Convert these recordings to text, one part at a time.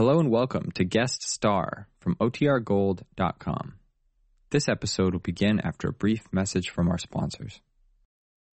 Hello and welcome to Guest Star from OTRGold.com. This episode will begin after a brief message from our sponsors.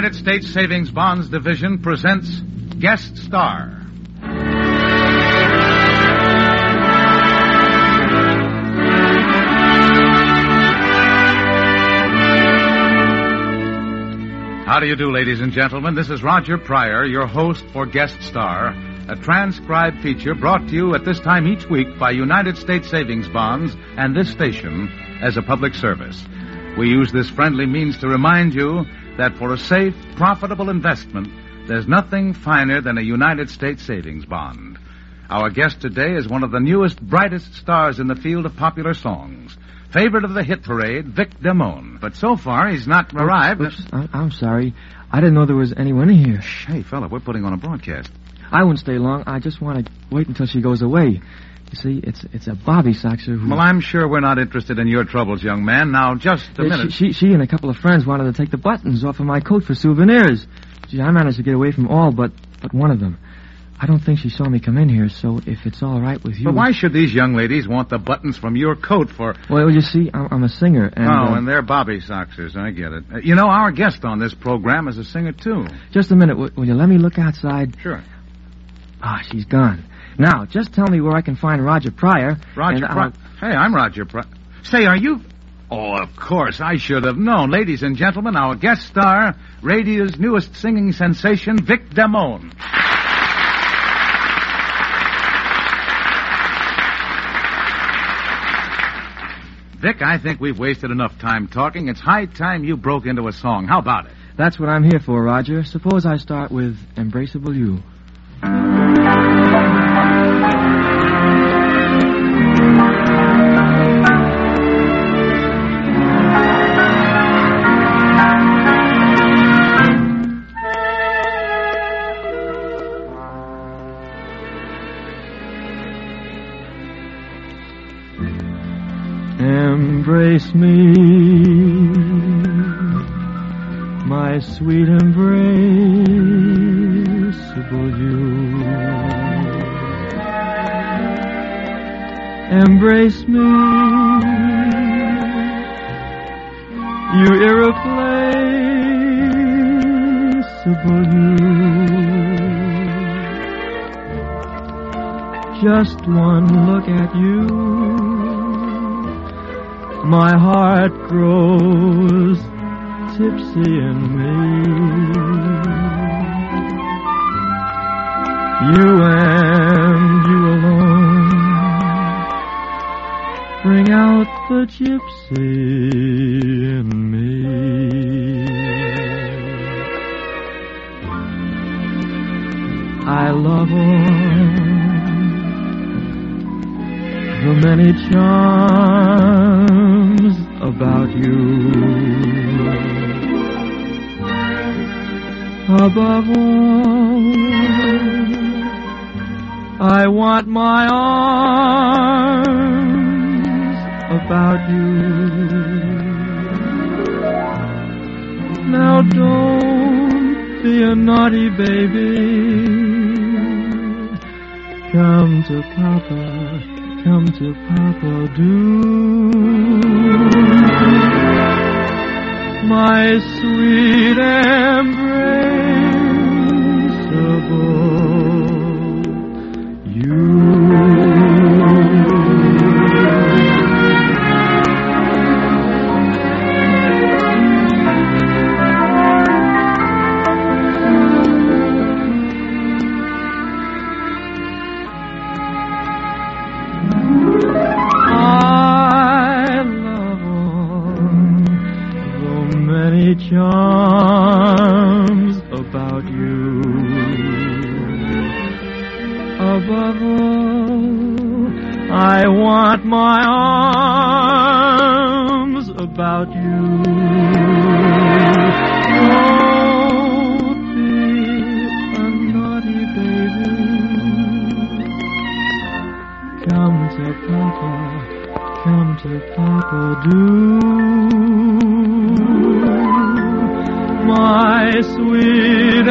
United States Savings Bonds Division presents Guest Star. How do you do, ladies and gentlemen? This is Roger Pryor, your host for Guest Star, a transcribed feature brought to you at this time each week by United States Savings Bonds and this station as a public service. We use this friendly means to remind you that for a safe, profitable investment, there's nothing finer than a United States savings bond. Our guest today is one of the newest, brightest stars in the field of popular songs. Favorite of the hit parade, Vic Damone. But so far, he's not arrived. Oops, I- I'm sorry. I didn't know there was anyone in here. Hey, fella, we're putting on a broadcast. I won't stay long. I just want to wait until she goes away. You see, it's it's a Bobby Soxer who. Well, I'm sure we're not interested in your troubles, young man. Now, just a Uh, minute. She, she, she and a couple of friends wanted to take the buttons off of my coat for souvenirs. Gee, I managed to get away from all but but one of them. I don't think she saw me come in here, so if it's all right with you. But why should these young ladies want the buttons from your coat for... Well, you see, I'm, I'm a singer, and oh, uh, and they're Bobby Soxers. I get it. Uh, you know, our guest on this program is a singer, too. just a minute. Will, will you let me look outside? Sure. Ah, she's gone. Now, just tell me where I can find Roger Pryor. Roger uh, Pryor. Hey, I'm Roger Pryor. Say, are you... Oh, of course, I should have known. Ladies and gentlemen, our guest star, radio's newest singing sensation, Vic Damone. Vic, I think we've wasted enough time talking. It's high time you broke into a song. How about it? That's what I'm here for, Roger. Suppose I start with Embraceable You. Sweet embraceable you. Embrace me, you irreplaceable you. Just one look at you my heart grows tipsy in me. You and you alone bring out the gypsy in me. I love all the many charms about you. Above all, I want my arms about you. Now don't be a naughty baby. Come to Papa come to Papa do. My sweet embraceable, All, I want my arms about you. Don't be a naughty baby. Come to Papa, come to Papa, do. My sweet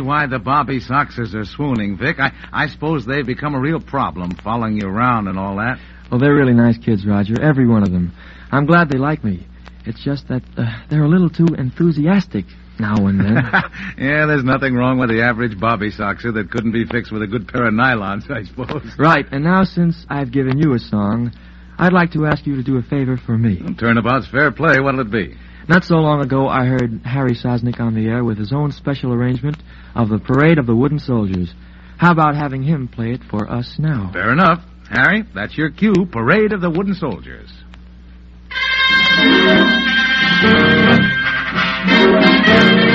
see why the Bobby Soxers are swooning, Vic. I, I suppose they've become a real problem following you around and all that. Well, they're really nice kids, Roger. Every one of them. I'm glad they like me. It's just that uh, they're a little too enthusiastic now and then. yeah, there's nothing wrong with the average Bobby Soxer that couldn't be fixed with a good pair of nylons, I suppose. right, and now since I've given you a song, I'd like to ask you to do a favor for me. Turnabout's fair play. What'll it be? Not so long ago, I heard Harry Sosnick on the air with his own special arrangement of the Parade of the Wooden Soldiers. How about having him play it for us now? Fair enough. Harry, that's your cue. Parade of the Wooden Soldiers.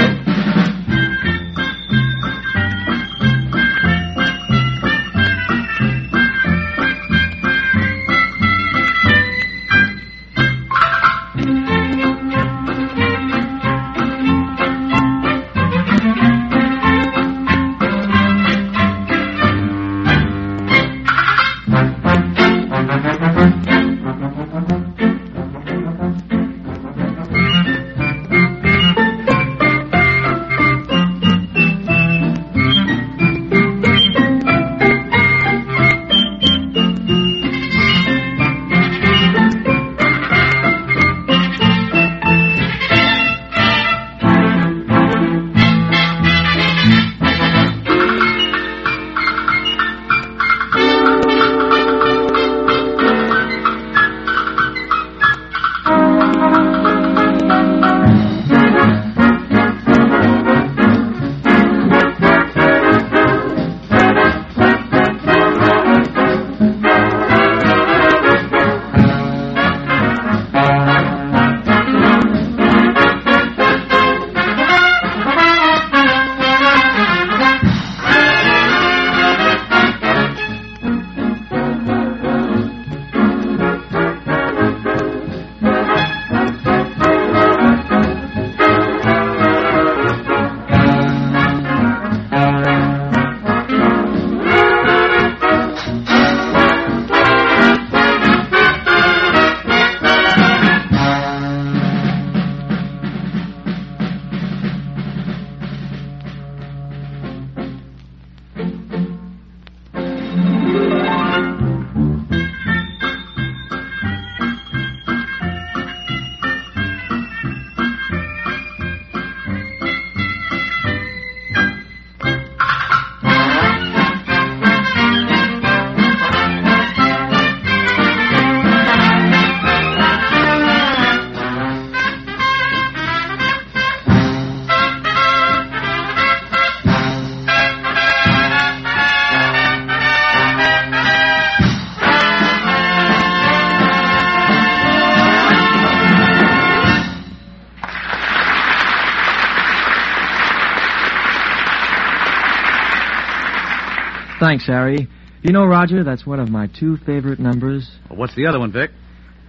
Thanks, Harry. You know, Roger, that's one of my two favorite numbers. Well, what's the other one, Vic?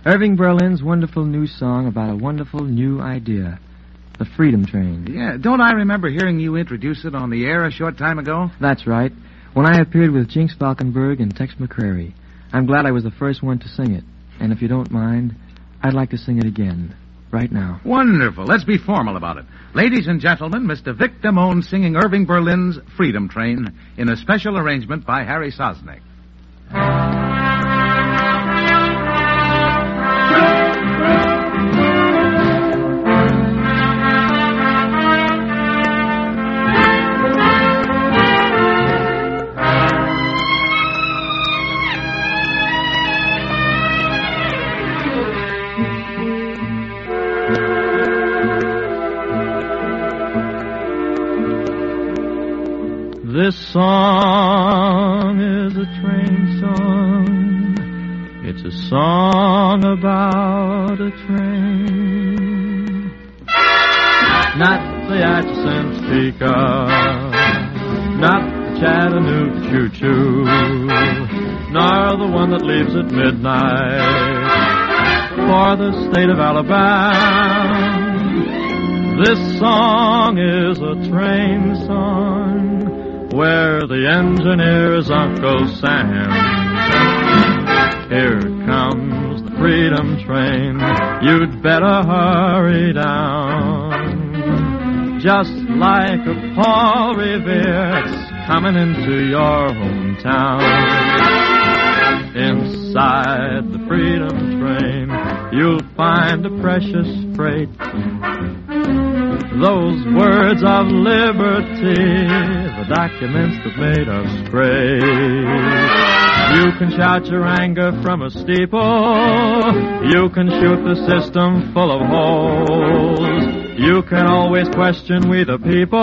Irving Berlin's wonderful new song about a wonderful new idea. The Freedom Train. Yeah, don't I remember hearing you introduce it on the air a short time ago? That's right. When I appeared with Jinx Falkenburg and Tex McCrary. I'm glad I was the first one to sing it. And if you don't mind, I'd like to sing it again. Right now. Wonderful. Let's be formal about it. Ladies and gentlemen, Mr. Vic Damone singing Irving Berlin's Freedom Train in a special arrangement by Harry Sosnick. Not the Atchison Topeka, not the Chattanooga choo choo, nor the one that leaves at midnight for the state of Alabama. This song is a train song where the engineer is Uncle Sam. Here comes the freedom train. You'd better hurry down. Just like a Paul Revere, coming into your hometown. Inside the freedom train, you'll find a precious freight. Those words of liberty, the documents that made us great. You can shout your anger from a steeple. You can shoot the system full of holes. You can always question we the people.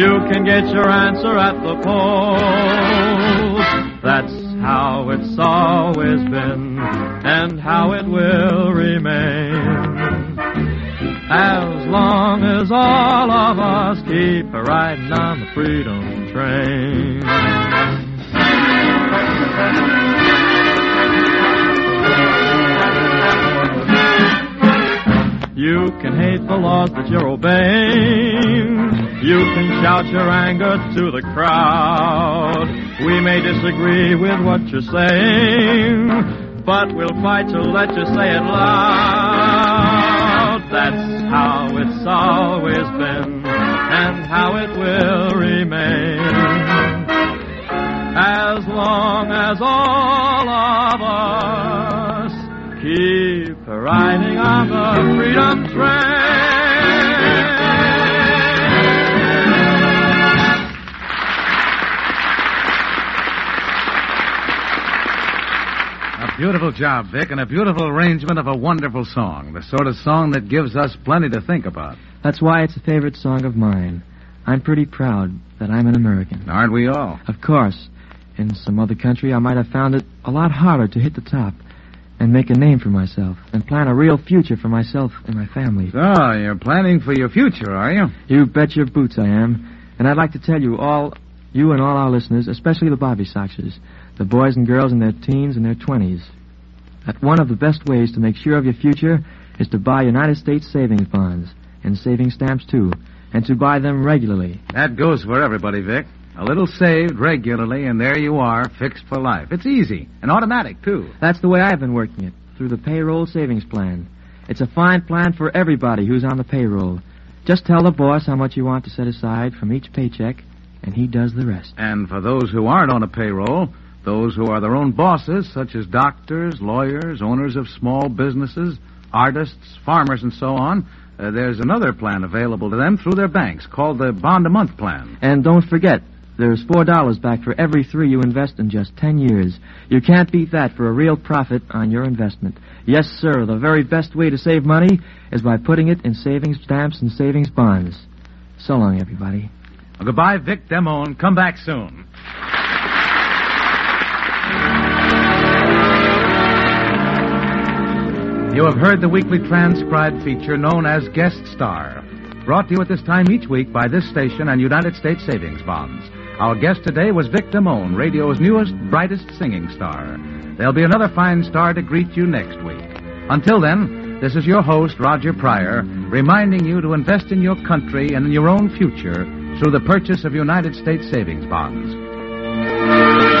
You can get your answer at the polls. That's how it's always been and how it will remain. As long as all of us keep riding on the freedom train. You can hate the laws that you're obeying. You can shout your anger to the crowd. We may disagree with what you're saying, but we'll fight to let you say it loud. That's how it's always been and how it will remain. As long as all of us keep riding on the freedom train. A beautiful job, Vic, and a beautiful arrangement of a wonderful song. The sort of song that gives us plenty to think about. That's why it's a favorite song of mine. I'm pretty proud that I'm an American. Aren't we all? Of course, in some other country, I might have found it a lot harder to hit the top and make a name for myself and plan a real future for myself and my family. So, you're planning for your future, are you? You bet your boots I am. And I'd like to tell you all, you and all our listeners, especially the Bobby Soxers, the boys and girls in their teens and their twenties, that one of the best ways to make sure of your future is to buy United States savings bonds and savings stamps too, and to buy them regularly. That goes for everybody, Vic. A little saved regularly, and there you are, fixed for life. It's easy and automatic, too. That's the way I've been working it, through the payroll savings plan. It's a fine plan for everybody who's on the payroll. Just tell the boss how much you want to set aside from each paycheck, and he does the rest. And for those who aren't on a payroll, those who are their own bosses, such as doctors, lawyers, owners of small businesses, artists, farmers, and so on, uh, there's another plan available to them through their banks called the Bond a Month Plan. And don't forget, there's four dollars back for every three you invest in just ten years. You can't beat that for a real profit on your investment. Yes, sir, the very best way to save money is by putting it in savings stamps and savings bonds. So long, everybody. Well, goodbye, Vic Damone. Come back soon. You have heard the weekly transcribed feature known as Guest Star, brought to you at this time each week by this station and United States Savings Bonds. Our guest today was Vic Damone, radio's newest, brightest singing star. There'll be another fine star to greet you next week. Until then, This is your host, Roger Pryor, reminding you to invest in your country and in your own future through the purchase of United States savings bonds.